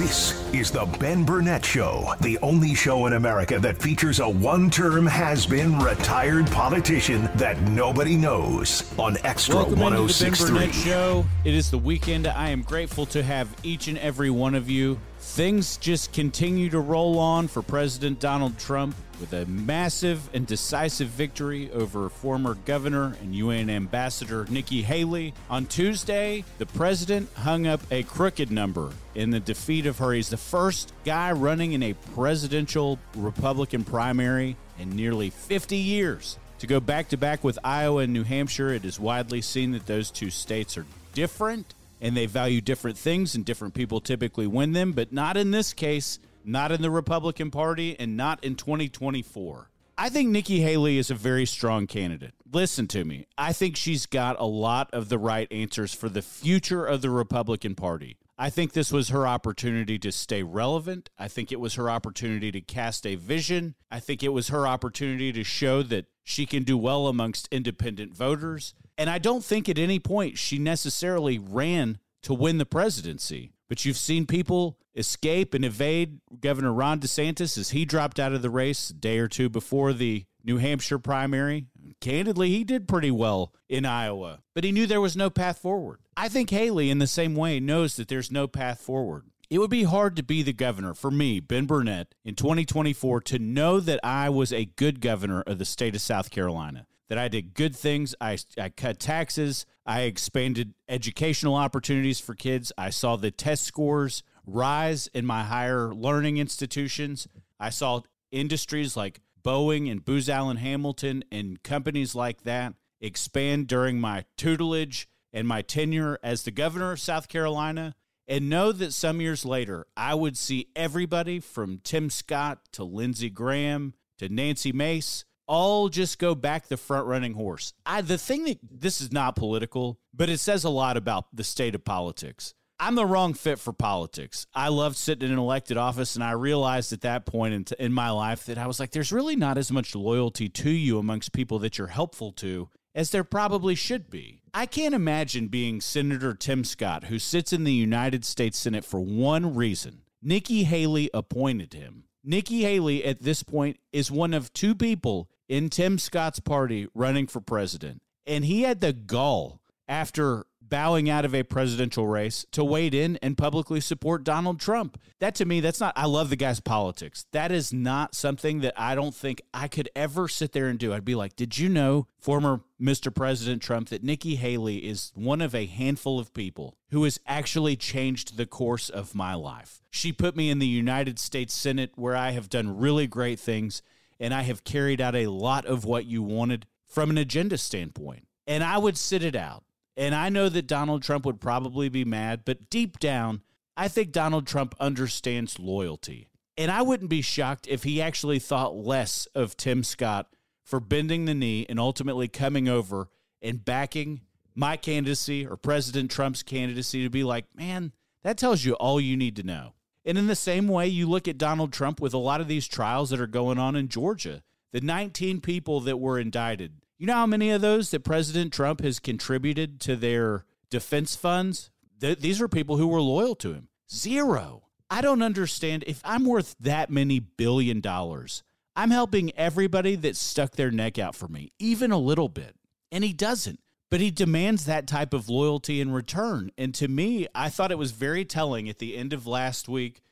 This is the Ben Burnett Show, the only show in America that features a one term has been retired politician that nobody knows on Extra Welcome into the Ben 1063. Burnett oh Show. It is the weekend. I am grateful to have each and every one of you. Things just continue to roll on for President Donald Trump with a massive and decisive victory over former governor and UN ambassador Nikki Haley. On Tuesday, the president hung up a crooked number in the defeat of her. He's the first guy running in a presidential Republican primary in nearly 50 years. To go back to back with Iowa and New Hampshire, it is widely seen that those two states are different and they value different things, and different people typically win them, but not in this case, not in the Republican Party, and not in 2024. I think Nikki Haley is a very strong candidate. Listen to me. I think she's got a lot of the right answers for the future of the Republican Party. I think this was her opportunity to stay relevant. I think it was her opportunity to cast a vision. I think it was her opportunity to show that she can do well amongst independent voters. And I don't think at any point she necessarily ran to win the presidency. But you've seen people escape and evade Governor Ron DeSantis as he dropped out of the race a day or two before the New Hampshire primary. Candidly, he did pretty well in Iowa, but he knew there was no path forward. I think Haley, in the same way, knows that there's no path forward. It would be hard to be the governor for me, Ben Burnett, in 2024 to know that I was a good governor of the state of South Carolina, that I did good things. I, I cut taxes, I expanded educational opportunities for kids, I saw the test scores rise in my higher learning institutions, I saw industries like Boeing and Booz Allen Hamilton and companies like that expand during my tutelage and my tenure as the governor of South Carolina. And know that some years later, I would see everybody from Tim Scott to Lindsey Graham to Nancy Mace all just go back the front running horse. I, the thing that this is not political, but it says a lot about the state of politics. I'm the wrong fit for politics. I loved sitting in an elected office, and I realized at that point in, in my life that I was like, there's really not as much loyalty to you amongst people that you're helpful to as there probably should be. I can't imagine being Senator Tim Scott, who sits in the United States Senate for one reason Nikki Haley appointed him. Nikki Haley, at this point, is one of two people in Tim Scott's party running for president. And he had the gall after bowing out of a presidential race to wade in and publicly support Donald Trump. That to me, that's not, I love the guy's politics. That is not something that I don't think I could ever sit there and do. I'd be like, did you know, former Mr. President Trump, that Nikki Haley is one of a handful of people who has actually changed the course of my life? She put me in the United States Senate where I have done really great things and I have carried out a lot of what you wanted from an agenda standpoint. And I would sit it out. And I know that Donald Trump would probably be mad, but deep down, I think Donald Trump understands loyalty. And I wouldn't be shocked if he actually thought less of Tim Scott for bending the knee and ultimately coming over and backing my candidacy or President Trump's candidacy to be like, man, that tells you all you need to know. And in the same way, you look at Donald Trump with a lot of these trials that are going on in Georgia, the 19 people that were indicted. You know how many of those that President Trump has contributed to their defense funds? Th- these are people who were loyal to him. Zero. I don't understand if I'm worth that many billion dollars. I'm helping everybody that stuck their neck out for me, even a little bit. And he doesn't. But he demands that type of loyalty in return. And to me, I thought it was very telling at the end of last week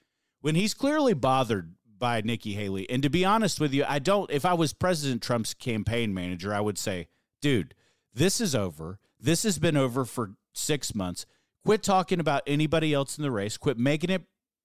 when he's clearly bothered by Nikki Haley. And to be honest with you, I don't, if I was President Trump's campaign manager, I would say, dude, this is over. This has been over for six months. Quit talking about anybody else in the race. Quit making it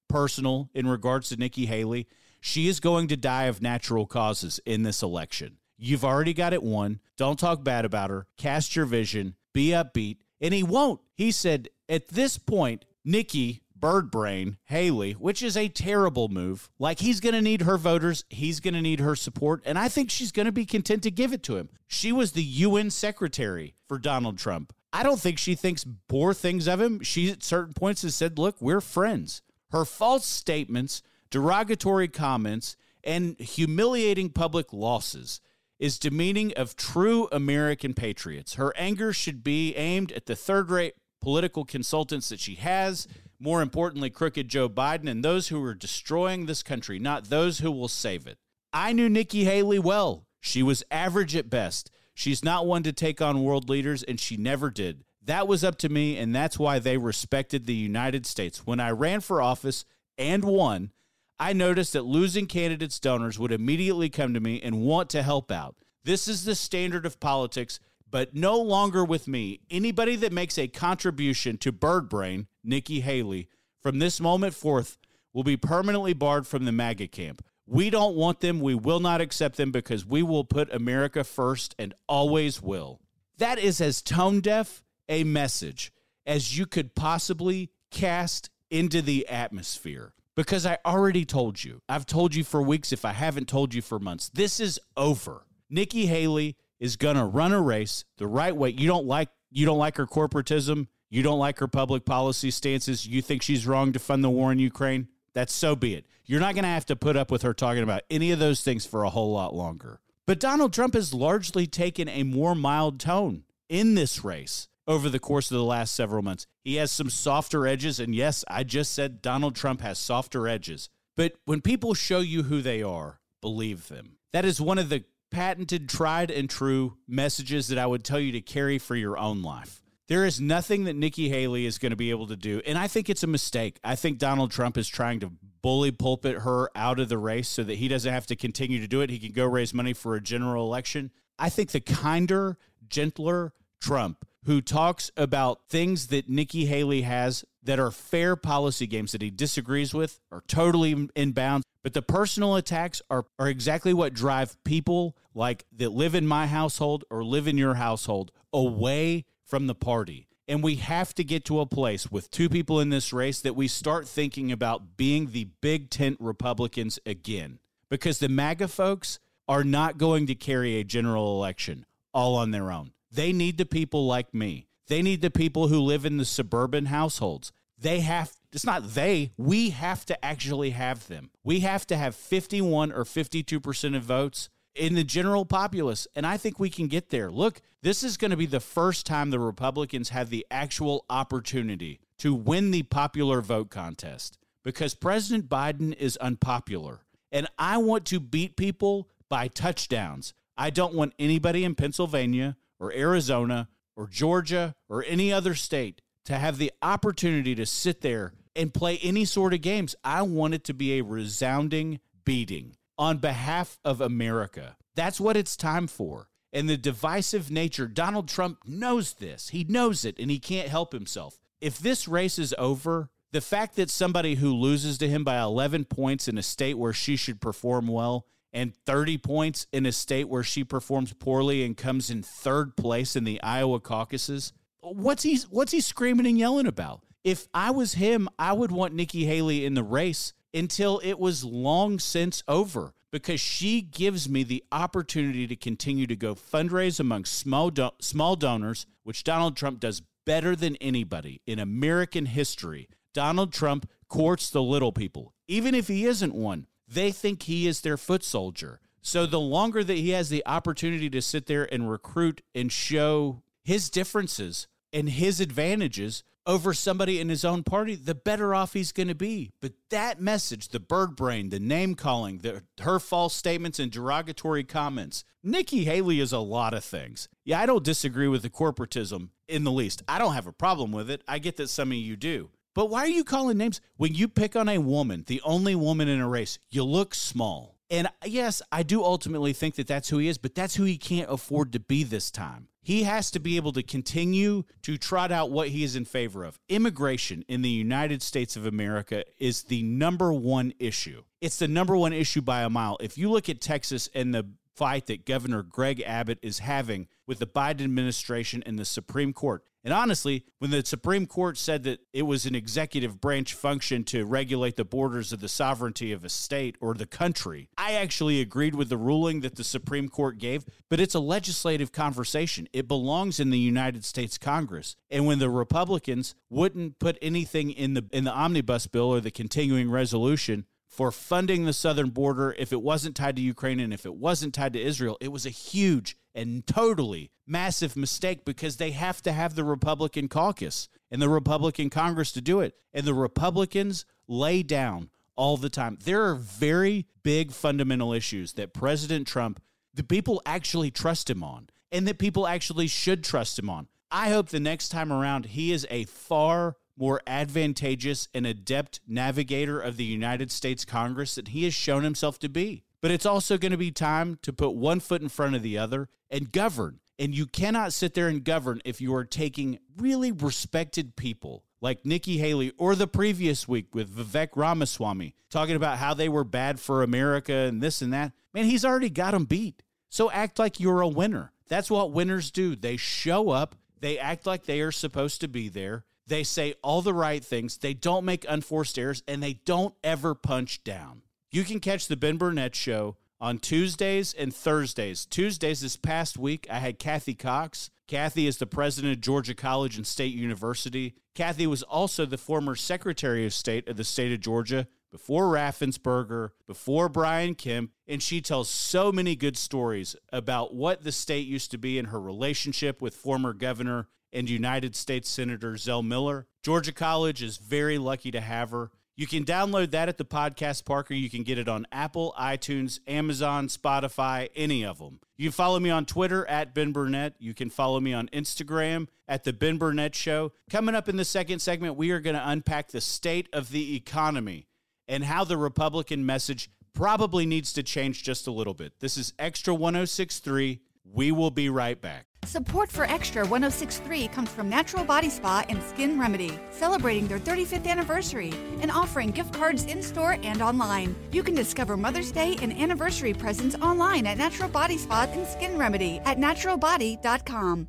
personal in regards to Nikki Haley. She is going to die of natural causes in this election. You've already got it won. Don't talk bad about her. Cast your vision. Be upbeat. And he won't. He said, at this point, Nikki bird brain Haley, which is a terrible move. Like he's going to need her voters, he's going to need her support, and I think she's going to be content to give it to him. She was the UN secretary for Donald Trump. I don't think she thinks poor things of him. She at certain points has said, "Look, we're friends." Her false statements, derogatory comments, and humiliating public losses is demeaning of true American patriots. Her anger should be aimed at the third-rate political consultants that she has more importantly, crooked Joe Biden and those who are destroying this country, not those who will save it. I knew Nikki Haley well. She was average at best. She's not one to take on world leaders, and she never did. That was up to me, and that's why they respected the United States. When I ran for office and won, I noticed that losing candidates' donors would immediately come to me and want to help out. This is the standard of politics but no longer with me. Anybody that makes a contribution to Bird Brain, Nikki Haley, from this moment forth will be permanently barred from the MAGA camp. We don't want them. We will not accept them because we will put America first and always will. That is as tone deaf a message as you could possibly cast into the atmosphere. Because I already told you, I've told you for weeks if I haven't told you for months, this is over. Nikki Haley is going to run a race the right way. You don't like you don't like her corporatism, you don't like her public policy stances, you think she's wrong to fund the war in Ukraine, that's so be it. You're not going to have to put up with her talking about any of those things for a whole lot longer. But Donald Trump has largely taken a more mild tone in this race over the course of the last several months. He has some softer edges. And yes, I just said Donald Trump has softer edges. But when people show you who they are, believe them. That is one of the patented, tried and true messages that I would tell you to carry for your own life. There is nothing that Nikki Haley is going to be able to do. And I think it's a mistake. I think Donald Trump is trying to bully pulpit her out of the race so that he doesn't have to continue to do it. He can go raise money for a general election. I think the kinder, gentler Trump who talks about things that Nikki Haley has that are fair policy games that he disagrees with are totally in bounds. But the personal attacks are, are exactly what drive people like that live in my household or live in your household away from the party. And we have to get to a place with two people in this race that we start thinking about being the big tent Republicans again. Because the MAGA folks are not going to carry a general election all on their own. They need the people like me. They need the people who live in the suburban households. They have, it's not they, we have to actually have them. We have to have 51 or 52% of votes in the general populace. And I think we can get there. Look, this is going to be the first time the Republicans have the actual opportunity to win the popular vote contest because President Biden is unpopular. And I want to beat people by touchdowns. I don't want anybody in Pennsylvania or Arizona or Georgia or any other state to have the opportunity to sit there and play any sort of games. I want it to be a resounding beating on behalf of America. That's what it's time for. And the divisive nature, Donald Trump knows this. He knows it and he can't help himself. If this race is over, the fact that somebody who loses to him by 11 points in a state where she should perform well and 30 points in a state where she performs poorly and comes in third place in the Iowa caucuses. What's he what's he screaming and yelling about? If I was him, I would want Nikki Haley in the race until it was long since over because she gives me the opportunity to continue to go fundraise among small do- small donors, which Donald Trump does better than anybody in American history. Donald Trump courts the little people, even if he isn't one. They think he is their foot soldier. So the longer that he has the opportunity to sit there and recruit and show his differences and his advantages over somebody in his own party, the better off he's going to be. But that message, the bird brain, the name calling, the, her false statements and derogatory comments, Nikki Haley is a lot of things. Yeah, I don't disagree with the corporatism in the least. I don't have a problem with it. I get that some of you do. But why are you calling names? When you pick on a woman, the only woman in a race, you look small. And yes, I do ultimately think that that's who he is, but that's who he can't afford to be this time. He has to be able to continue to trot out what he is in favor of. Immigration in the United States of America is the number one issue. It's the number one issue by a mile. If you look at Texas and the fight that Governor Greg Abbott is having with the Biden administration and the Supreme Court. And honestly, when the Supreme Court said that it was an executive branch function to regulate the borders of the sovereignty of a state or the country, I actually agreed with the ruling that the Supreme Court gave, but it's a legislative conversation. It belongs in the United States Congress. And when the Republicans wouldn't put anything in the in the omnibus bill or the continuing resolution for funding the southern border if it wasn't tied to Ukraine and if it wasn't tied to Israel, it was a huge and totally massive mistake because they have to have the Republican caucus and the Republican Congress to do it. And the Republicans lay down all the time. There are very big fundamental issues that President Trump, the people actually trust him on, and that people actually should trust him on. I hope the next time around he is a far more advantageous and adept navigator of the United States Congress than he has shown himself to be. But it's also going to be time to put one foot in front of the other and govern. And you cannot sit there and govern if you are taking really respected people like Nikki Haley or the previous week with Vivek Ramaswamy talking about how they were bad for America and this and that. Man, he's already got them beat. So act like you're a winner. That's what winners do. They show up, they act like they are supposed to be there, they say all the right things. They don't make unforced errors and they don't ever punch down. You can catch the Ben Burnett show on Tuesdays and Thursdays. Tuesdays this past week, I had Kathy Cox. Kathy is the president of Georgia College and State University. Kathy was also the former Secretary of State of the state of Georgia before Raffensperger, before Brian Kemp, and she tells so many good stories about what the state used to be in her relationship with former governor and United States Senator Zell Miller. Georgia College is very lucky to have her. You can download that at the Podcast Parker. You can get it on Apple, iTunes, Amazon, Spotify, any of them. You can follow me on Twitter at Ben Burnett. You can follow me on Instagram at The Ben Burnett Show. Coming up in the second segment, we are going to unpack the state of the economy and how the Republican message probably needs to change just a little bit. This is Extra 1063. We will be right back. Support for Extra 1063 comes from Natural Body Spa and Skin Remedy, celebrating their 35th anniversary and offering gift cards in store and online. You can discover Mother's Day and anniversary presents online at Natural Body Spa and Skin Remedy at naturalbody.com.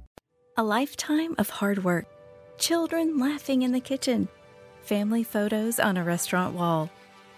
A lifetime of hard work, children laughing in the kitchen, family photos on a restaurant wall,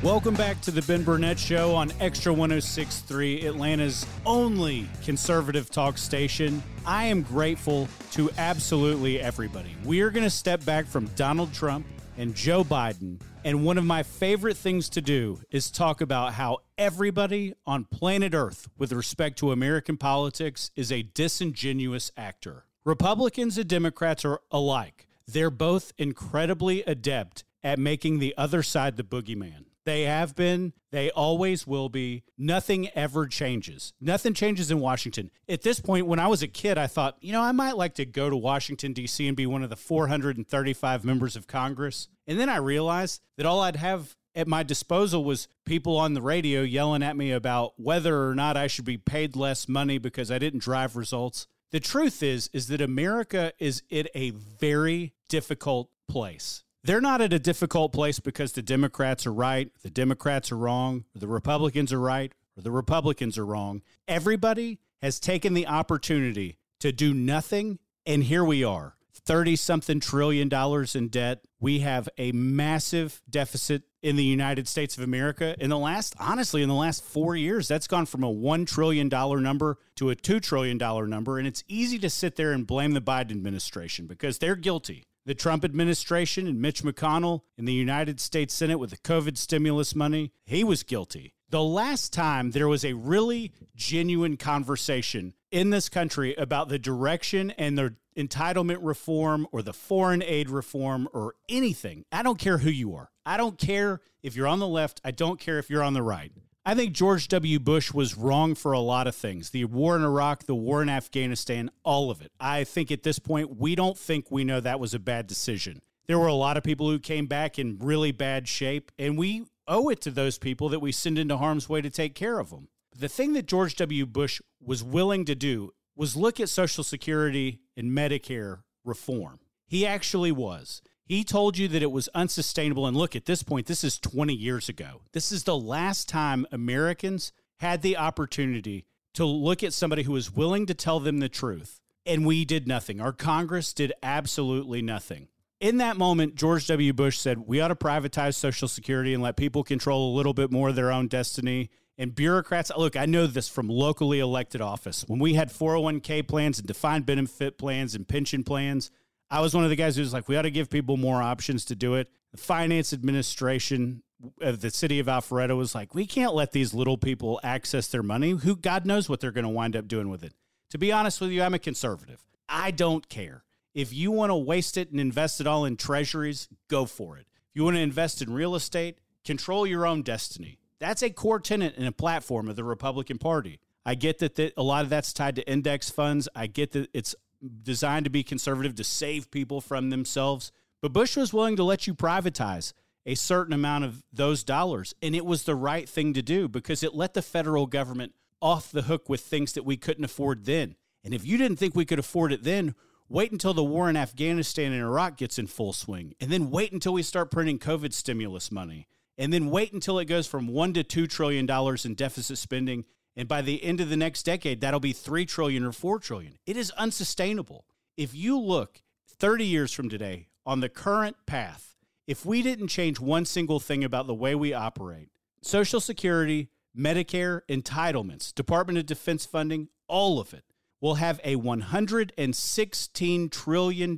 Welcome back to the Ben Burnett Show on Extra 1063, Atlanta's only conservative talk station. I am grateful to absolutely everybody. We are going to step back from Donald Trump and Joe Biden. And one of my favorite things to do is talk about how everybody on planet Earth, with respect to American politics, is a disingenuous actor. Republicans and Democrats are alike. They're both incredibly adept at making the other side the boogeyman. They have been. They always will be. Nothing ever changes. Nothing changes in Washington. At this point, when I was a kid, I thought, you know, I might like to go to Washington, D.C. and be one of the 435 members of Congress. And then I realized that all I'd have at my disposal was people on the radio yelling at me about whether or not I should be paid less money because I didn't drive results. The truth is is that America is in a very difficult place they're not at a difficult place because the Democrats are right, the Democrats are wrong, the Republicans are right, or the Republicans are wrong. Everybody has taken the opportunity to do nothing, and here we are. 30 something trillion dollars in debt. We have a massive deficit in the United States of America. In the last, honestly, in the last four years, that's gone from a $1 trillion number to a $2 trillion number. And it's easy to sit there and blame the Biden administration because they're guilty the Trump administration and Mitch McConnell in the United States Senate with the COVID stimulus money, he was guilty. The last time there was a really genuine conversation in this country about the direction and the entitlement reform or the foreign aid reform or anything, I don't care who you are. I don't care if you're on the left. I don't care if you're on the right. I think George W. Bush was wrong for a lot of things the war in Iraq, the war in Afghanistan, all of it. I think at this point, we don't think we know that was a bad decision. There were a lot of people who came back in really bad shape, and we owe it to those people that we send into harm's way to take care of them. The thing that George W. Bush was willing to do was look at Social Security and Medicare reform. He actually was. He told you that it was unsustainable. And look, at this point, this is 20 years ago. This is the last time Americans had the opportunity to look at somebody who was willing to tell them the truth. And we did nothing. Our Congress did absolutely nothing. In that moment, George W. Bush said, We ought to privatize Social Security and let people control a little bit more of their own destiny. And bureaucrats, look, I know this from locally elected office. When we had 401k plans and defined benefit plans and pension plans, I was one of the guys who was like, we ought to give people more options to do it. The finance administration of the city of Alpharetta was like, we can't let these little people access their money. Who God knows what they're going to wind up doing with it. To be honest with you, I'm a conservative. I don't care. If you want to waste it and invest it all in treasuries, go for it. If you want to invest in real estate, control your own destiny. That's a core tenet and a platform of the Republican Party. I get that, that a lot of that's tied to index funds. I get that it's designed to be conservative to save people from themselves. But Bush was willing to let you privatize a certain amount of those dollars. And it was the right thing to do because it let the federal government off the hook with things that we couldn't afford then. And if you didn't think we could afford it then, wait until the war in Afghanistan and Iraq gets in full swing. And then wait until we start printing COVID stimulus money. And then wait until it goes from one to two trillion dollars in deficit spending and by the end of the next decade, that'll be 3 trillion or 4 trillion. It is unsustainable. If you look 30 years from today on the current path, if we didn't change one single thing about the way we operate, Social Security, Medicare, entitlements, Department of Defense funding, all of it will have a $116 trillion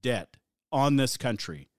debt on this country.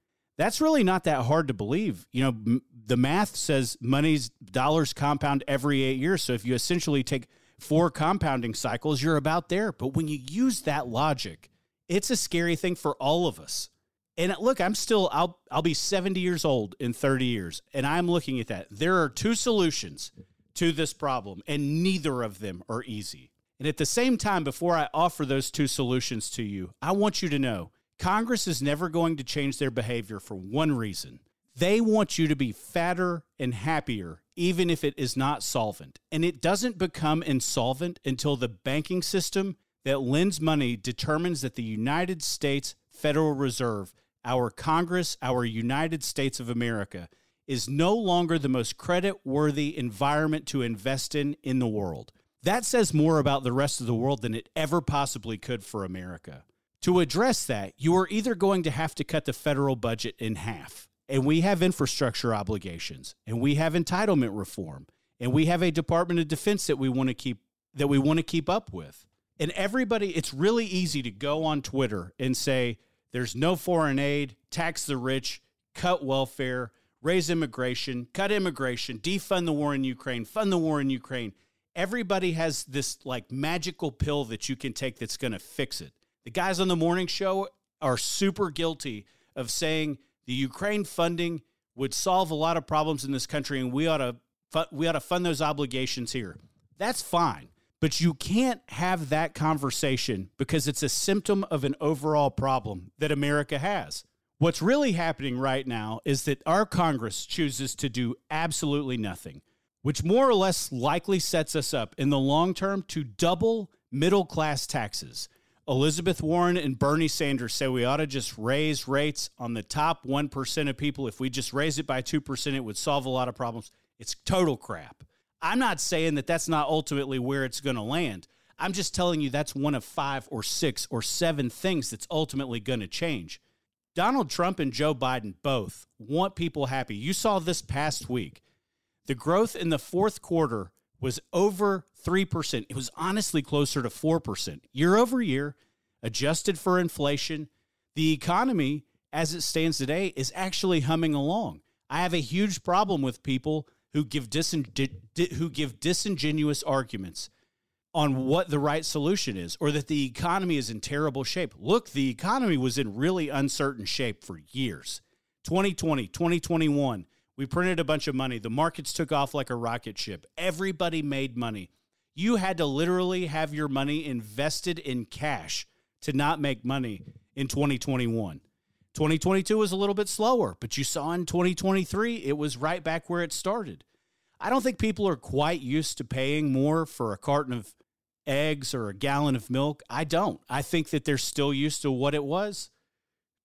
That's really not that hard to believe. You know, the math says money's dollars compound every eight years. So if you essentially take four compounding cycles, you're about there. But when you use that logic, it's a scary thing for all of us. And look, I'm still I'll I'll be 70 years old in 30 years, and I'm looking at that. There are two solutions to this problem, and neither of them are easy. And at the same time, before I offer those two solutions to you, I want you to know Congress is never going to change their behavior for one reason they want you to be fatter and happier, even if it is not solvent. And it doesn't become insolvent until the banking system that lends money determines that the United States Federal Reserve, our Congress, our United States of America, is no longer the most credit worthy environment to invest in in the world. That says more about the rest of the world than it ever possibly could for America. To address that, you are either going to have to cut the federal budget in half and we have infrastructure obligations and we have entitlement reform and we have a department of defense that we want to keep that we want to keep up with. And everybody it's really easy to go on twitter and say there's no foreign aid tax the rich cut welfare raise immigration cut immigration defund the war in ukraine fund the war in ukraine. Everybody has this like magical pill that you can take that's going to fix it the guys on the morning show are super guilty of saying the Ukraine funding would solve a lot of problems in this country, and we ought to we ought to fund those obligations here. That's fine, but you can't have that conversation because it's a symptom of an overall problem that America has. What's really happening right now is that our Congress chooses to do absolutely nothing, which more or less likely sets us up in the long term to double middle class taxes. Elizabeth Warren and Bernie Sanders say we ought to just raise rates on the top 1% of people. If we just raise it by 2%, it would solve a lot of problems. It's total crap. I'm not saying that that's not ultimately where it's going to land. I'm just telling you that's one of five or six or seven things that's ultimately going to change. Donald Trump and Joe Biden both want people happy. You saw this past week. The growth in the fourth quarter was over 3%. It was honestly closer to 4% year over year, adjusted for inflation. The economy, as it stands today, is actually humming along. I have a huge problem with people who give, disin- who give disingenuous arguments on what the right solution is or that the economy is in terrible shape. Look, the economy was in really uncertain shape for years. 2020, 2021, We printed a bunch of money. The markets took off like a rocket ship. Everybody made money. You had to literally have your money invested in cash to not make money in 2021. 2022 was a little bit slower, but you saw in 2023 it was right back where it started. I don't think people are quite used to paying more for a carton of eggs or a gallon of milk. I don't. I think that they're still used to what it was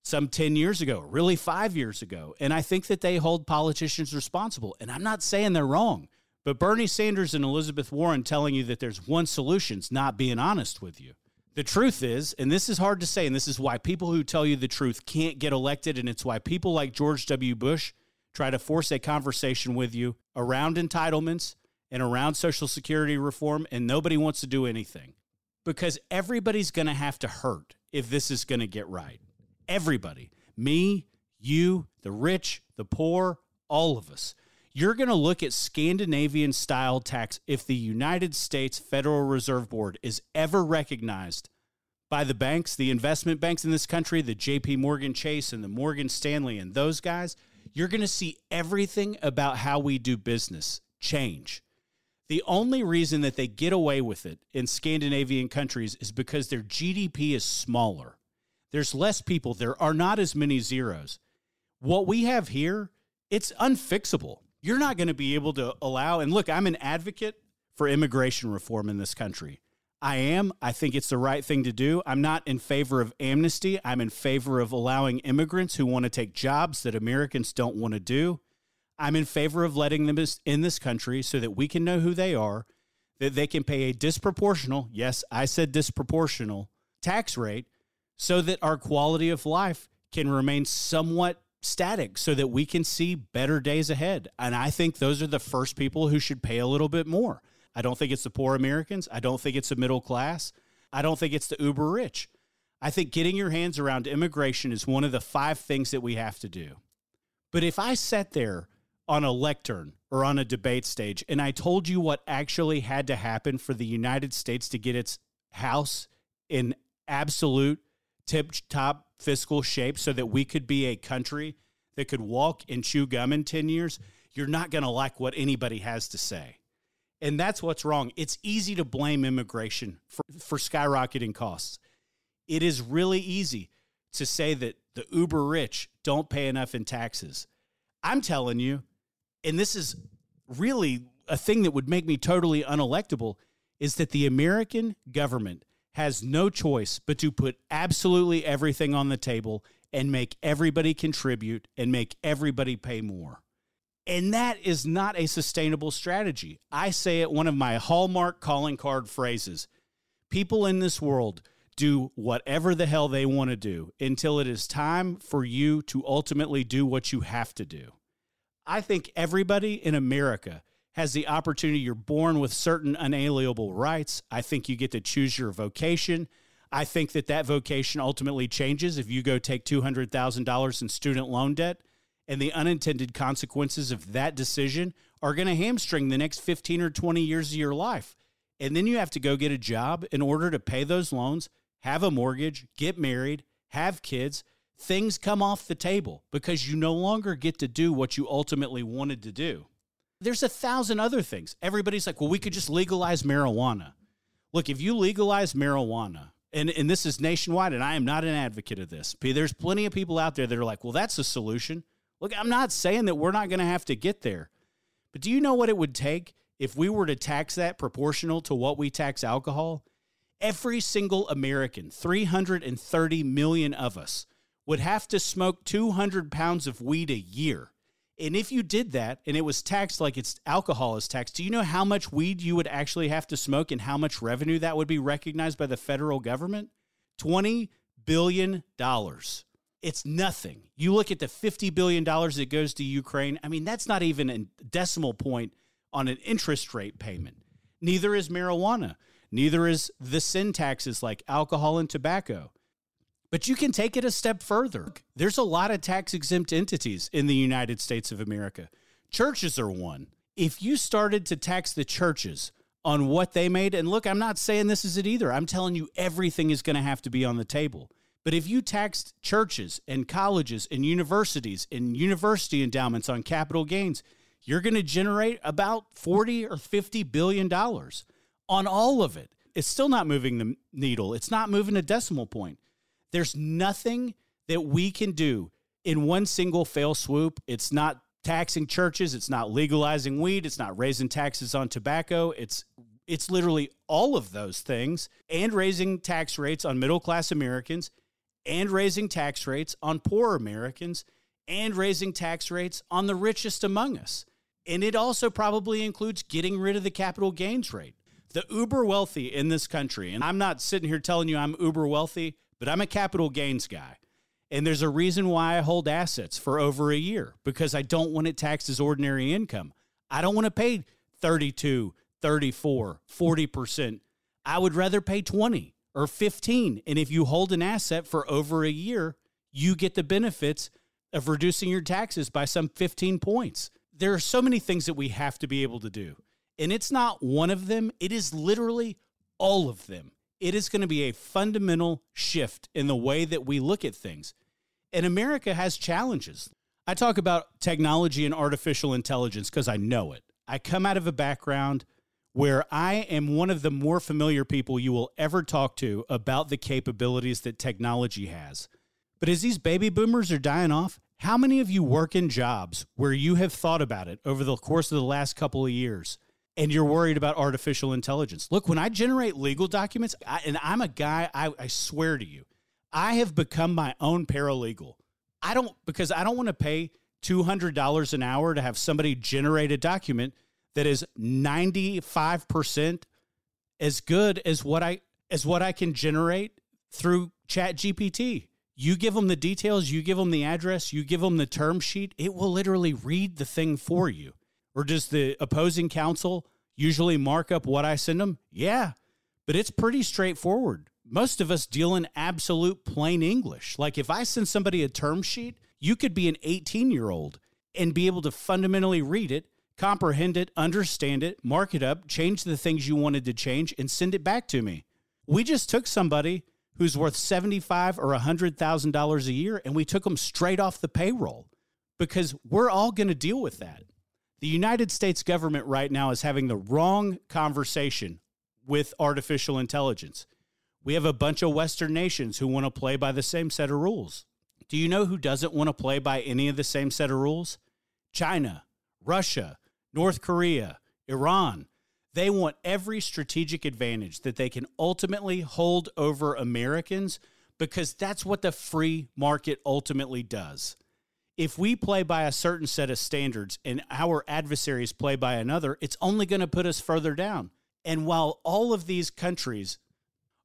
some 10 years ago, really five years ago. And I think that they hold politicians responsible. And I'm not saying they're wrong, but Bernie Sanders and Elizabeth Warren telling you that there's one solution is not being honest with you. The truth is, and this is hard to say, and this is why people who tell you the truth can't get elected, and it's why people like George W. Bush try to force a conversation with you around entitlements and around Social Security reform, and nobody wants to do anything because everybody's going to have to hurt if this is going to get right. Everybody, me, you, the rich, the poor, all of us. You're going to look at Scandinavian style tax if the United States Federal Reserve Board is ever recognized by the banks, the investment banks in this country, the JP Morgan Chase and the Morgan Stanley and those guys, you're going to see everything about how we do business change. The only reason that they get away with it in Scandinavian countries is because their GDP is smaller. There's less people, there are not as many zeros. What we have here, it's unfixable. You're not going to be able to allow, and look, I'm an advocate for immigration reform in this country. I am. I think it's the right thing to do. I'm not in favor of amnesty. I'm in favor of allowing immigrants who want to take jobs that Americans don't want to do. I'm in favor of letting them in this country so that we can know who they are, that they can pay a disproportional, yes, I said disproportional, tax rate so that our quality of life can remain somewhat static so that we can see better days ahead. And I think those are the first people who should pay a little bit more. I don't think it's the poor Americans. I don't think it's the middle class. I don't think it's the uber rich. I think getting your hands around immigration is one of the five things that we have to do. But if I sat there on a lectern or on a debate stage and I told you what actually had to happen for the United States to get its house in absolute tip top fiscal shape so that we could be a country that could walk and chew gum in 10 years, you're not going to like what anybody has to say. And that's what's wrong. It's easy to blame immigration for, for skyrocketing costs. It is really easy to say that the uber rich don't pay enough in taxes. I'm telling you, and this is really a thing that would make me totally unelectable, is that the American government has no choice but to put absolutely everything on the table and make everybody contribute and make everybody pay more. And that is not a sustainable strategy. I say it one of my hallmark calling card phrases. People in this world do whatever the hell they want to do until it is time for you to ultimately do what you have to do. I think everybody in America has the opportunity. You're born with certain unalienable rights. I think you get to choose your vocation. I think that that vocation ultimately changes if you go take $200,000 in student loan debt. And the unintended consequences of that decision are going to hamstring the next 15 or 20 years of your life. And then you have to go get a job in order to pay those loans, have a mortgage, get married, have kids things come off the table because you no longer get to do what you ultimately wanted to do. There's a thousand other things. Everybody's like, well, we could just legalize marijuana. Look, if you legalize marijuana, and, and this is nationwide, and I am not an advocate of this, there's plenty of people out there that are like, well, that's a solution. Look, I'm not saying that we're not going to have to get there, but do you know what it would take if we were to tax that proportional to what we tax alcohol? Every single American, 330 million of us, would have to smoke 200 pounds of weed a year. And if you did that and it was taxed like it's alcohol is taxed, do you know how much weed you would actually have to smoke and how much revenue that would be recognized by the federal government? $20 billion. It's nothing. You look at the $50 billion that goes to Ukraine. I mean, that's not even a decimal point on an interest rate payment. Neither is marijuana. Neither is the sin taxes like alcohol and tobacco. But you can take it a step further. There's a lot of tax exempt entities in the United States of America. Churches are one. If you started to tax the churches on what they made, and look, I'm not saying this is it either. I'm telling you everything is going to have to be on the table. But if you taxed churches and colleges and universities and university endowments on capital gains, you're going to generate about 40 or 50 billion dollars on all of it. It's still not moving the needle. It's not moving a decimal point. There's nothing that we can do in one single fail swoop. It's not taxing churches, it's not legalizing weed, it's not raising taxes on tobacco. It's it's literally all of those things and raising tax rates on middle class Americans and raising tax rates on poor Americans and raising tax rates on the richest among us. And it also probably includes getting rid of the capital gains rate. The uber wealthy in this country, and I'm not sitting here telling you I'm uber wealthy, but I'm a capital gains guy. And there's a reason why I hold assets for over a year because I don't want it taxed as ordinary income. I don't want to pay 32, 34, 40%. I would rather pay 20 or 15. And if you hold an asset for over a year, you get the benefits of reducing your taxes by some 15 points. There are so many things that we have to be able to do. And it's not one of them, it is literally all of them it is going to be a fundamental shift in the way that we look at things. And America has challenges. I talk about technology and artificial intelligence because I know it. I come out of a background where I am one of the more familiar people you will ever talk to about the capabilities that technology has. But as these baby boomers are dying off, how many of you work in jobs where you have thought about it over the course of the last couple of years? And you're worried about artificial intelligence. Look, when I generate legal documents, I, and I'm a guy, I, I swear to you, I have become my own paralegal. I don't, because I don't want to pay $200 an hour to have somebody generate a document that is 95% as good as what I as what I can generate through Chat GPT. You give them the details, you give them the address, you give them the term sheet, it will literally read the thing for you. Or does the opposing counsel usually mark up what I send them? Yeah, but it's pretty straightforward. Most of us deal in absolute plain English. Like if I send somebody a term sheet, you could be an 18 year old and be able to fundamentally read it, comprehend it, understand it, mark it up, change the things you wanted to change, and send it back to me. We just took somebody who's worth seventy-five or hundred thousand dollars a year, and we took them straight off the payroll because we're all going to deal with that. The United States government right now is having the wrong conversation with artificial intelligence. We have a bunch of Western nations who want to play by the same set of rules. Do you know who doesn't want to play by any of the same set of rules? China, Russia, North Korea, Iran. They want every strategic advantage that they can ultimately hold over Americans because that's what the free market ultimately does if we play by a certain set of standards and our adversaries play by another, it's only going to put us further down. And while all of these countries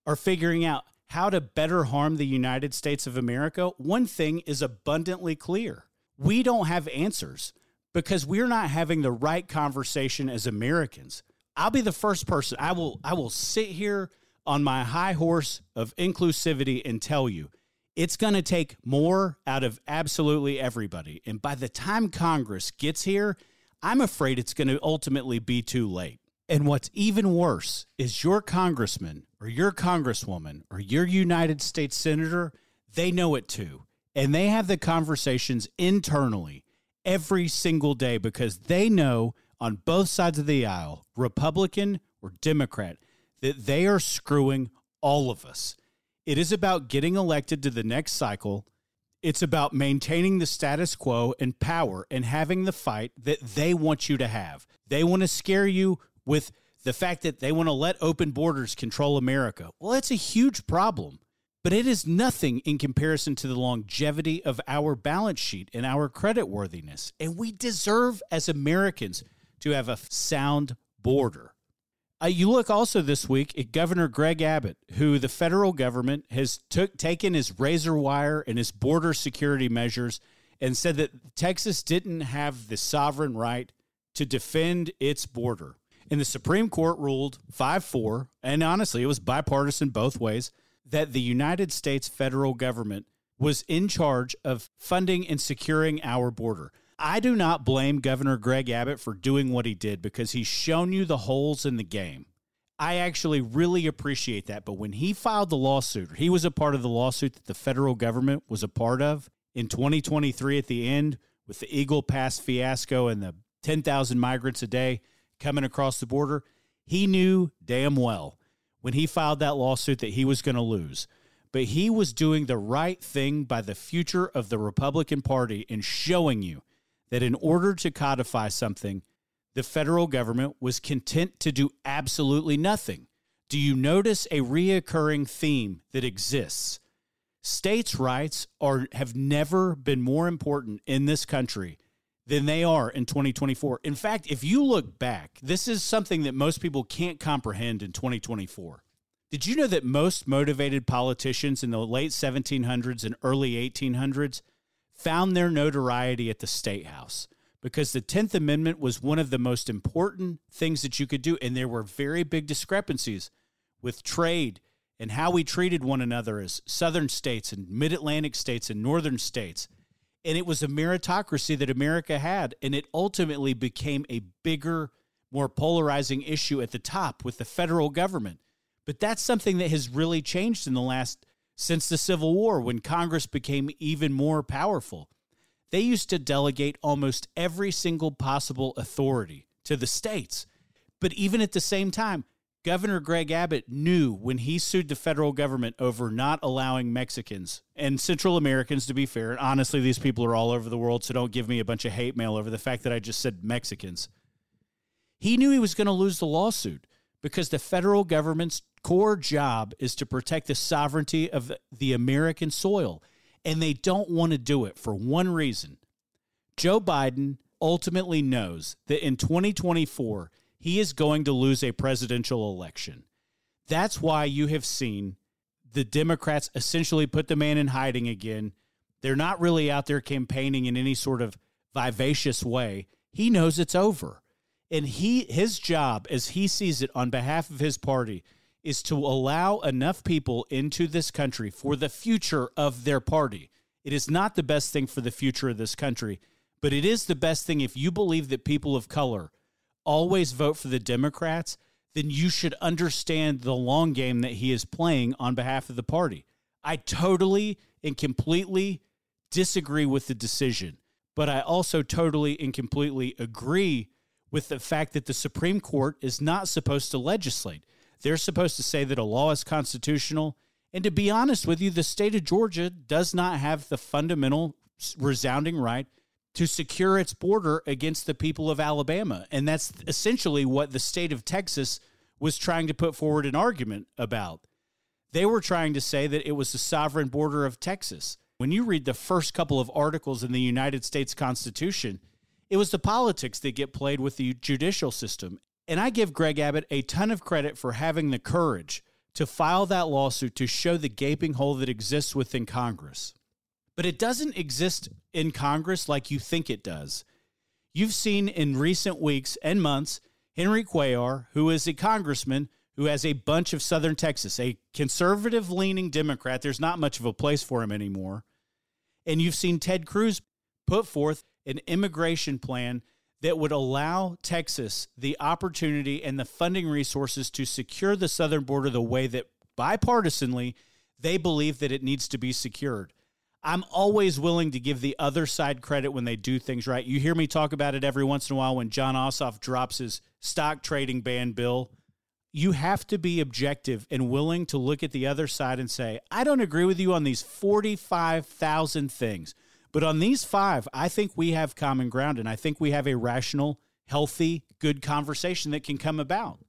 are figuring out how to better harm the United States of America, one thing is abundantly clear. We don't have answers because we're not having the right conversation as Americans. I'll be the first person. I will I will sit here on my high horse of inclusivity and tell you it's going to take more out of absolutely everybody. And by the time Congress gets here, I'm afraid it's going to ultimately be too late. And what's even worse is your congressman or your congresswoman or your United States senator, they know it too. And they have the conversations internally every single day because they know on both sides of the aisle, Republican or Democrat, that they are screwing all of us. It is about getting elected to the next cycle. It's about maintaining the status quo and power and having the fight that they want you to have. They want to scare you with the fact that they want to let open borders control America. Well, that's a huge problem, but it is nothing in comparison to the longevity of our balance sheet and our credit worthiness. And we deserve, as Americans, to have a sound border. Uh, you look also this week at Governor Greg Abbott, who the federal government has took taken his razor wire and his border security measures and said that Texas didn't have the sovereign right to defend its border. And the Supreme Court ruled 5 4, and honestly, it was bipartisan both ways, that the United States federal government was in charge of funding and securing our border. I do not blame Governor Greg Abbott for doing what he did because he's shown you the holes in the game. I actually really appreciate that. But when he filed the lawsuit, he was a part of the lawsuit that the federal government was a part of in 2023 at the end with the Eagle Pass fiasco and the 10,000 migrants a day coming across the border. He knew damn well when he filed that lawsuit that he was going to lose. But he was doing the right thing by the future of the Republican Party and showing you that in order to codify something, the federal government was content to do absolutely nothing. Do you notice a reoccurring theme that exists? States' rights are have never been more important in this country than they are in 2024. In fact, if you look back, this is something that most people can't comprehend in 2024. Did you know that most motivated politicians in the late 1700s and early 1800s found their notoriety at the state house? Because the 10th Amendment was one of the most important things that you could do. And there were very big discrepancies with trade and how we treated one another as southern states and mid Atlantic states and northern states and it was a meritocracy that America had. And it ultimately became a bigger, more polarizing issue at the top with the federal government. But that's something that has really changed in the last, since the Civil War, when Congress became even more powerful. They used to delegate almost every single possible authority to the states. But even at the same time, Governor Greg Abbott knew when he sued the federal government over not allowing Mexicans and Central Americans, to be fair, and honestly, these people are all over the world, so don't give me a bunch of hate mail over the fact that I just said Mexicans. He knew he was going to lose the lawsuit because the federal government's core job is to protect the sovereignty of the American soil, and they don't want to do it for one reason. Joe Biden ultimately knows that in 2024, he is going to lose a presidential election. That's why you have seen the Democrats essentially put the man in hiding again. They're not really out there campaigning in any sort of vivacious way. He knows it's over. And he his job as he sees it on behalf of his party is to allow enough people into this country for the future of their party. It is not the best thing for the future of this country, but it is the best thing if you believe that people of color always vote for the Democrats, then you should understand the long game that he is playing on behalf of the party. I totally and completely disagree with the decision, but I also totally and completely agree with the fact that the Supreme Court is not supposed to legislate. They're supposed to say that a law is constitutional. And to be honest with you, the state of Georgia does not have the fundamental resounding right to secure its border against the people of Alabama. And that's essentially what the state of Texas was trying to put forward an argument about. They were trying to say that it was the sovereign border of Texas. When you read the first couple of articles in the United States Constitution, it was the politics that get played with the judicial system. And I give Greg Abbott a ton of credit for having the courage to file that lawsuit to show the gaping hole that exists within Congress but it doesn't exist in Congress like you think it does. You've seen in recent weeks and months Henry Cuellar, who is a congressman who has a bunch of Southern Texas, a conservative leaning Democrat. There's not much of a place for him anymore. And you've seen Ted Cruz put forth an immigration plan that would allow Texas the opportunity and the funding resources to secure the southern border the way that bipartisanly they believe that it needs to be secured. I'm always willing to give the other side credit when they do things right. You hear me talk about it every once in a while when Jon Ossoff drops his stock trading ban bill. You have to be objective and willing to look at the other side and say, I don't agree with you on these 45,000 things, but on these five, I think we have common ground and I think we have a rational, healthy, good conversation that can come about.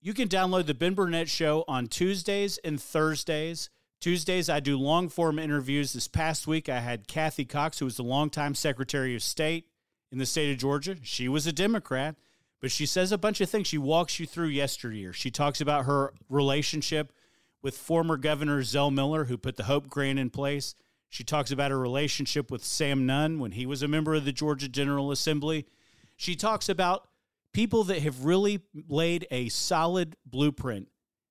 You can download the Ben Burnett Show on Tuesdays and Thursdays Tuesdays, I do long form interviews. This past week, I had Kathy Cox, who was the longtime Secretary of State in the state of Georgia. She was a Democrat, but she says a bunch of things. She walks you through yesteryear. She talks about her relationship with former Governor Zell Miller, who put the Hope Grant in place. She talks about her relationship with Sam Nunn when he was a member of the Georgia General Assembly. She talks about people that have really laid a solid blueprint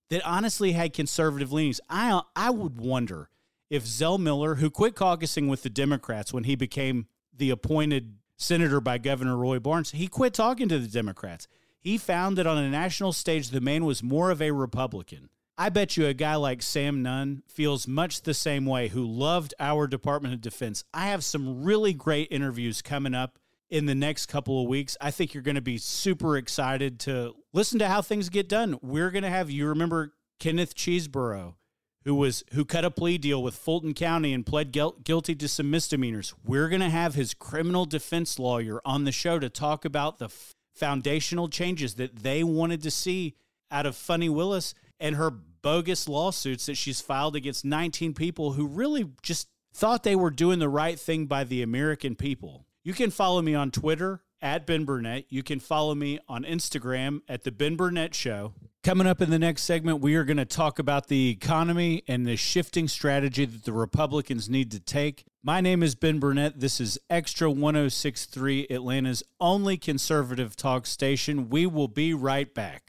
that honestly had conservative leanings. I I would wonder if Zell Miller, who quit caucusing with the Democrats when he became the appointed senator by Governor Roy Barnes, he quit talking to the Democrats. he found that on a national stage, the man was more of a Republican. I bet you a guy like Sam Nunn feels much the same way, who loved our Department of Defense. I have some really great interviews coming up in the next couple of weeks. I think you're going to be super excited to listen to how things get done. We're going to have you remember Kenneth Chesebro, who was who cut a plea deal with Fulton County and pled guilty to some misdemeanors. We're going to have his criminal defense lawyer on the show to talk about the foundational changes that they wanted to see out of Fani Willis and her bogus lawsuits that she's filed against 19 people who really just thought they were doing the right thing by the American people. You can follow me on Twitter at Ben Burnett. You can follow me on Instagram at The Ben Burnett Show. Coming up in the next segment, we are going to talk about the economy and the shifting strategy that the Republicans need to take. My name is Ben Burnett. This is Extra 1063, Atlanta's only conservative talk station. We will be right back.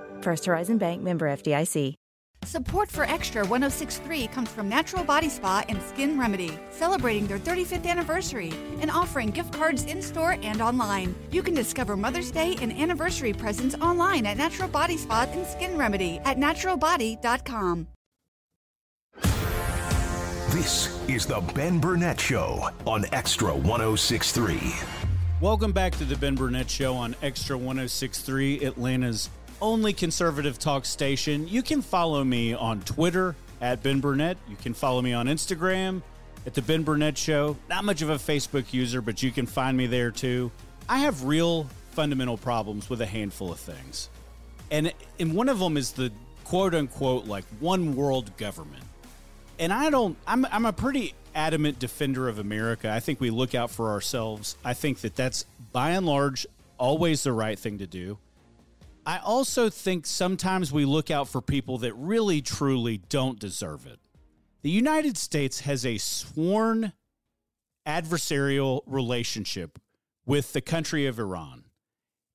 First Horizon Bank member FDIC. Support for Extra 1063 comes from Natural Body Spa and Skin Remedy, celebrating their 35th anniversary and offering gift cards in store and online. You can discover Mother's Day and anniversary presents online at Natural Body Spa and Skin Remedy at naturalbody.com. This is the Ben Burnett Show on Extra 1063. Welcome back to the Ben Burnett Show on Extra 1063, Atlanta's only conservative talk station. You can follow me on Twitter at Ben Burnett. You can follow me on Instagram at The Ben Burnett Show. Not much of a Facebook user, but you can find me there too. I have real fundamental problems with a handful of things. And, and one of them is the quote unquote like one world government. And I don't, I'm, I'm a pretty adamant defender of America. I think we look out for ourselves. I think that that's by and large always the right thing to do. I also think sometimes we look out for people that really truly don't deserve it. The United States has a sworn adversarial relationship with the country of Iran.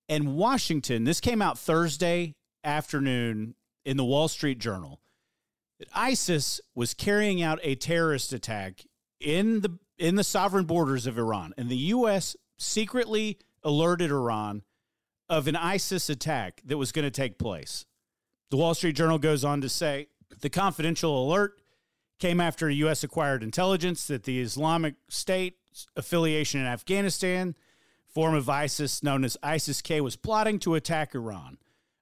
And Washington, this came out Thursday afternoon in the Wall Street Journal, that ISIS was carrying out a terrorist attack in the in the sovereign borders of Iran. And the US secretly alerted Iran of an ISIS attack that was going to take place. The Wall Street Journal goes on to say the confidential alert came after U.S. acquired intelligence that the Islamic State affiliation in Afghanistan, form of ISIS known as ISIS K, was plotting to attack Iran.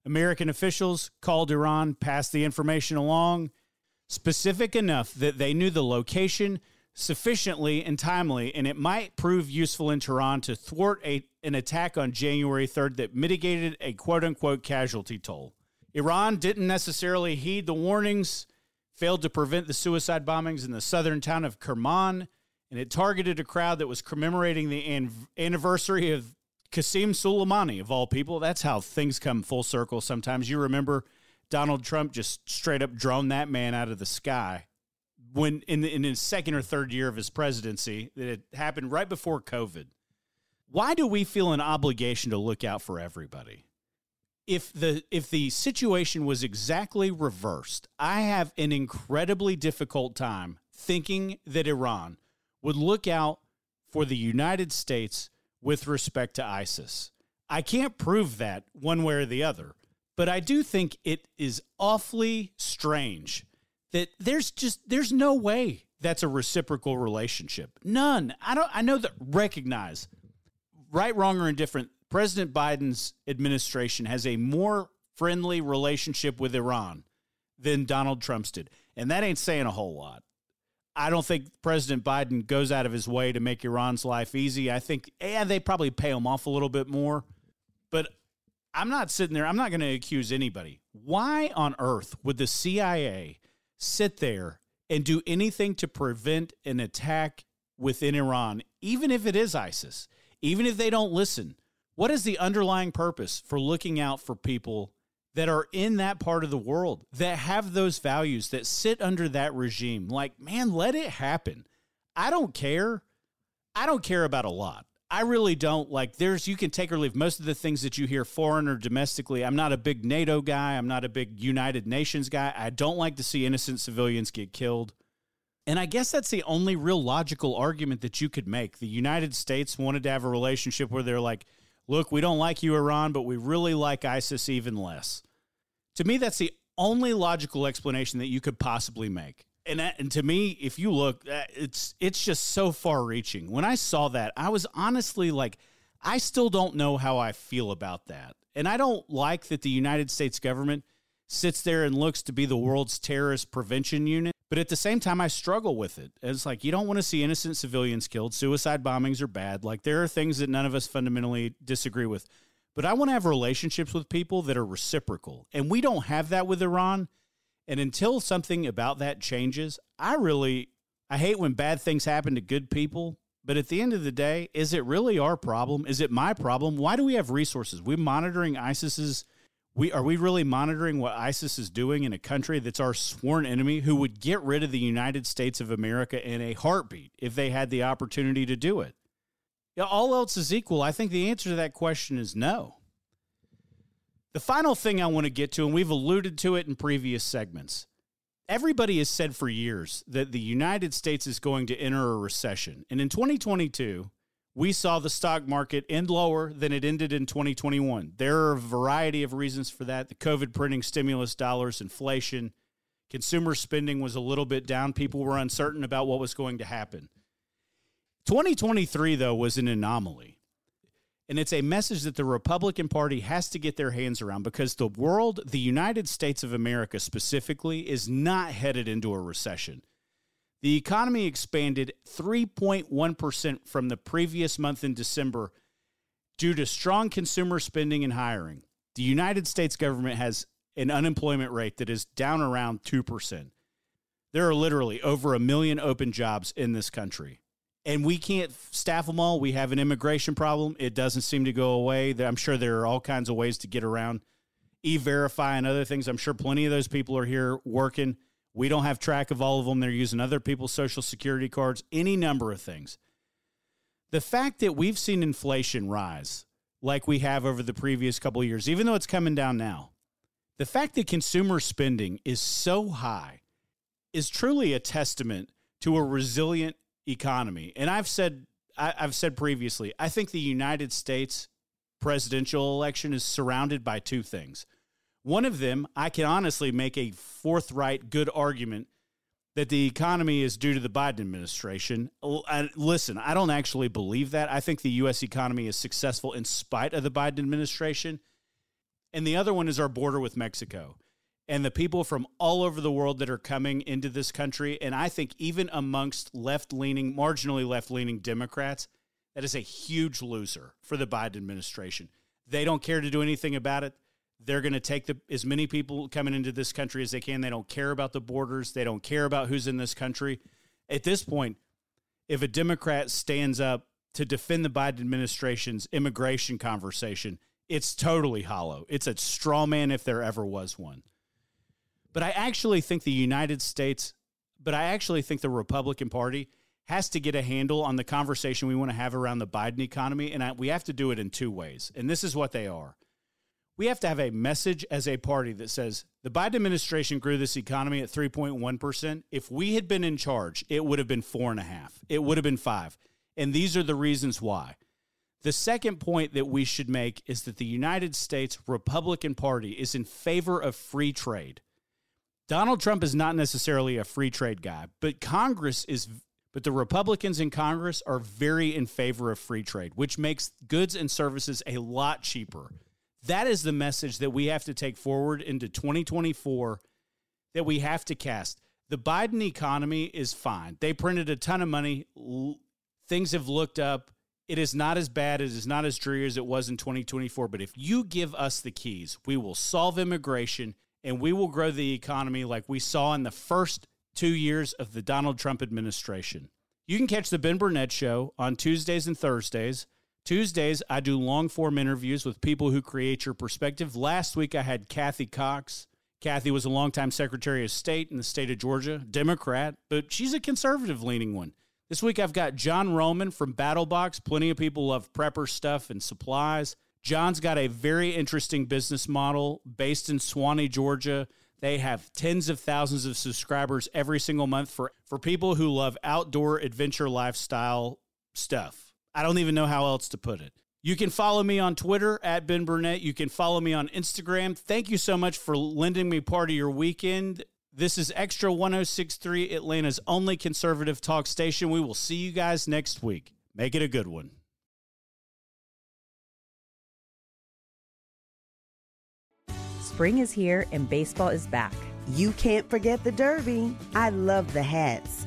American officials called Iran, passed the information along, specific enough that they knew the location sufficiently and timely, and it might prove useful in Tehran to thwart a, an attack on January 3rd that mitigated a quote unquote casualty toll. Iran didn't necessarily heed the warnings, failed to prevent the suicide bombings in the southern town of Kerman, and it targeted a crowd that was commemorating the an- anniversary of Qasem Soleimani, of all people. That's how things come full circle sometimes. You remember Donald Trump just straight up droned that man out of the sky when in the, in his second or third year of his presidency that it happened right before COVID. Why do we feel an obligation to look out for everybody? If the if the situation was exactly reversed, I have an incredibly difficult time thinking that Iran would look out for the United States with respect to ISIS. I can't prove that one way or the other, but I do think it is awfully strange that there's just there's no way that's a reciprocal relationship. None. I don't I know that recognize right, wrong, or indifferent, President Biden's administration has a more friendly relationship with Iran than Donald Trump's did. And that ain't saying a whole lot. I don't think President Biden goes out of his way to make Iran's life easy. I think, yeah, they probably pay him off a little bit more. But I'm not sitting there, I'm not going to accuse anybody. Why on earth would the CIA sit there and do anything to prevent an attack within Iran, even if it is ISIS, even if they don't listen? What is the underlying purpose for looking out for people that are in that part of the world that have those values that sit under that regime. Like, man, let it happen. I don't care. I don't care about a lot. I really don't like there's you can take or leave most of the things that you hear foreign or domestically. I'm not a big NATO guy, I'm not a big United Nations guy. I don't like to see innocent civilians get killed. And I guess that's the only real logical argument that you could make. The United States wanted to have a relationship where they're like, look, we don't like you, Iran, but we really like ISIS even less. To me, that's the only logical explanation that you could possibly make. And, that, and to me, if you look, uh, it's it's just so far reaching. When I saw that, I was honestly like, I still don't know how I feel about that. And I don't like that the United States government sits there and looks to be the world's terrorist prevention unit. But at the same time, I struggle with it. It's like you don't want to see innocent civilians killed. Suicide bombings are bad. Like there are things that none of us fundamentally disagree with. But I want to have relationships with people that are reciprocal. And we don't have that with Iran. And until something about that changes, I really I hate when bad things happen to good people. But at the end of the day, is it really our problem? Is it my problem? Why do we have resources? We're monitoring ISIS's we are we really monitoring what ISIS is doing in a country that's our sworn enemy who would get rid of the United States of America in a heartbeat if they had the opportunity to do it? Yeah, all else is equal. I think the answer to that question is no. The final thing I want to get to, and we've alluded to it in previous segments. Everybody has said for years that the United States is going to enter a recession. And in 2022, we saw the stock market end lower than it ended in 2021. There are a variety of reasons for that. The COVID printing stimulus dollars, inflation, consumer spending was a little bit down. People were uncertain about what was going to happen. 2023, though, was an anomaly. And it's a message that the Republican Party has to get their hands around because the world, the United States of America specifically, is not headed into a recession. The economy expanded 3.1% from the previous month in December due to strong consumer spending and hiring. The United States government has an unemployment rate that is down around 2%. There are literally over a million open jobs in this country. And we can't staff them all. We have an immigration problem. It doesn't seem to go away. I'm sure there are all kinds of ways to get around e verify and other things. I'm sure plenty of those people are here working we don't have track of all of them. They're using other people's social security cards, any number of things. The fact that we've seen inflation rise like we have over the previous couple years, even though it's coming down now, the fact that consumer spending is so high is truly a testament to a resilient economy. And I've said I, have said previously, I think the United States presidential election is surrounded by two things. One of them, I can honestly make a forthright, good argument that the economy is due to the Biden administration. listen, I don't actually believe that. I think the U.S. economy is successful in spite of the Biden administration. And the other one is our border with Mexico and the people from all over the world that are coming into this country. And I think even amongst left leaning, marginally left leaning Democrats, that is a huge loser for the Biden administration. They don't care to do anything about it. They're going to take the, as many people coming into this country as they can. They don't care about the borders. They don't care about who's in this country. At this point, if a Democrat stands up to defend the Biden administration's immigration conversation, it's totally hollow. It's a straw man if there ever was one. But I actually think the United States, but I actually think the Republican Party has to get a handle on the conversation we want to have around the Biden economy. And I, we have to do it in two ways. And this is what they are we have to have a message as a party that says the Biden administration grew this economy at 3.1%. If we had been in charge, it would have been four and a half, it would have been five. And these are the reasons why. The second point that we should make is that the United States Republican Party is in favor of free trade. Donald Trump is not necessarily a free trade guy, but Congress is but the Republicans in Congress are very in favor of free trade, which makes goods and services a lot cheaper that is the message that we have to take forward into 2024 that we have to cast. The Biden economy is fine. They printed a ton of money. Things have looked up. It is not as bad. It is not as dreary as it was in 2024. But if you give us the keys, we will solve immigration and we will grow the economy like we saw in the first two years of the Donald Trump administration. You can catch the Ben Burnett Show on Tuesdays and Thursdays Tuesdays, I do long form interviews with people who create your perspective. Last week, I had Kathy Cox. Kathy was a longtime Secretary of State in the state of Georgia, Democrat, but she's a conservative leaning one. This week, I've got John Roman from BattleBox. Plenty of people love prepper stuff and supplies. John's got a very interesting business model based in Suwanee, Georgia. They have tens of thousands of subscribers every single month for, for people who love outdoor adventure lifestyle stuff. I don't even know how else to put it. You can follow me on Twitter at Ben Burnett. You can follow me on Instagram. Thank you so much for lending me part of your weekend. This is Extra 1063, Atlanta's only conservative talk station. We will see you guys next week. Make it a good one. Spring is here and baseball is back. You can't forget the Derby. I love the hats.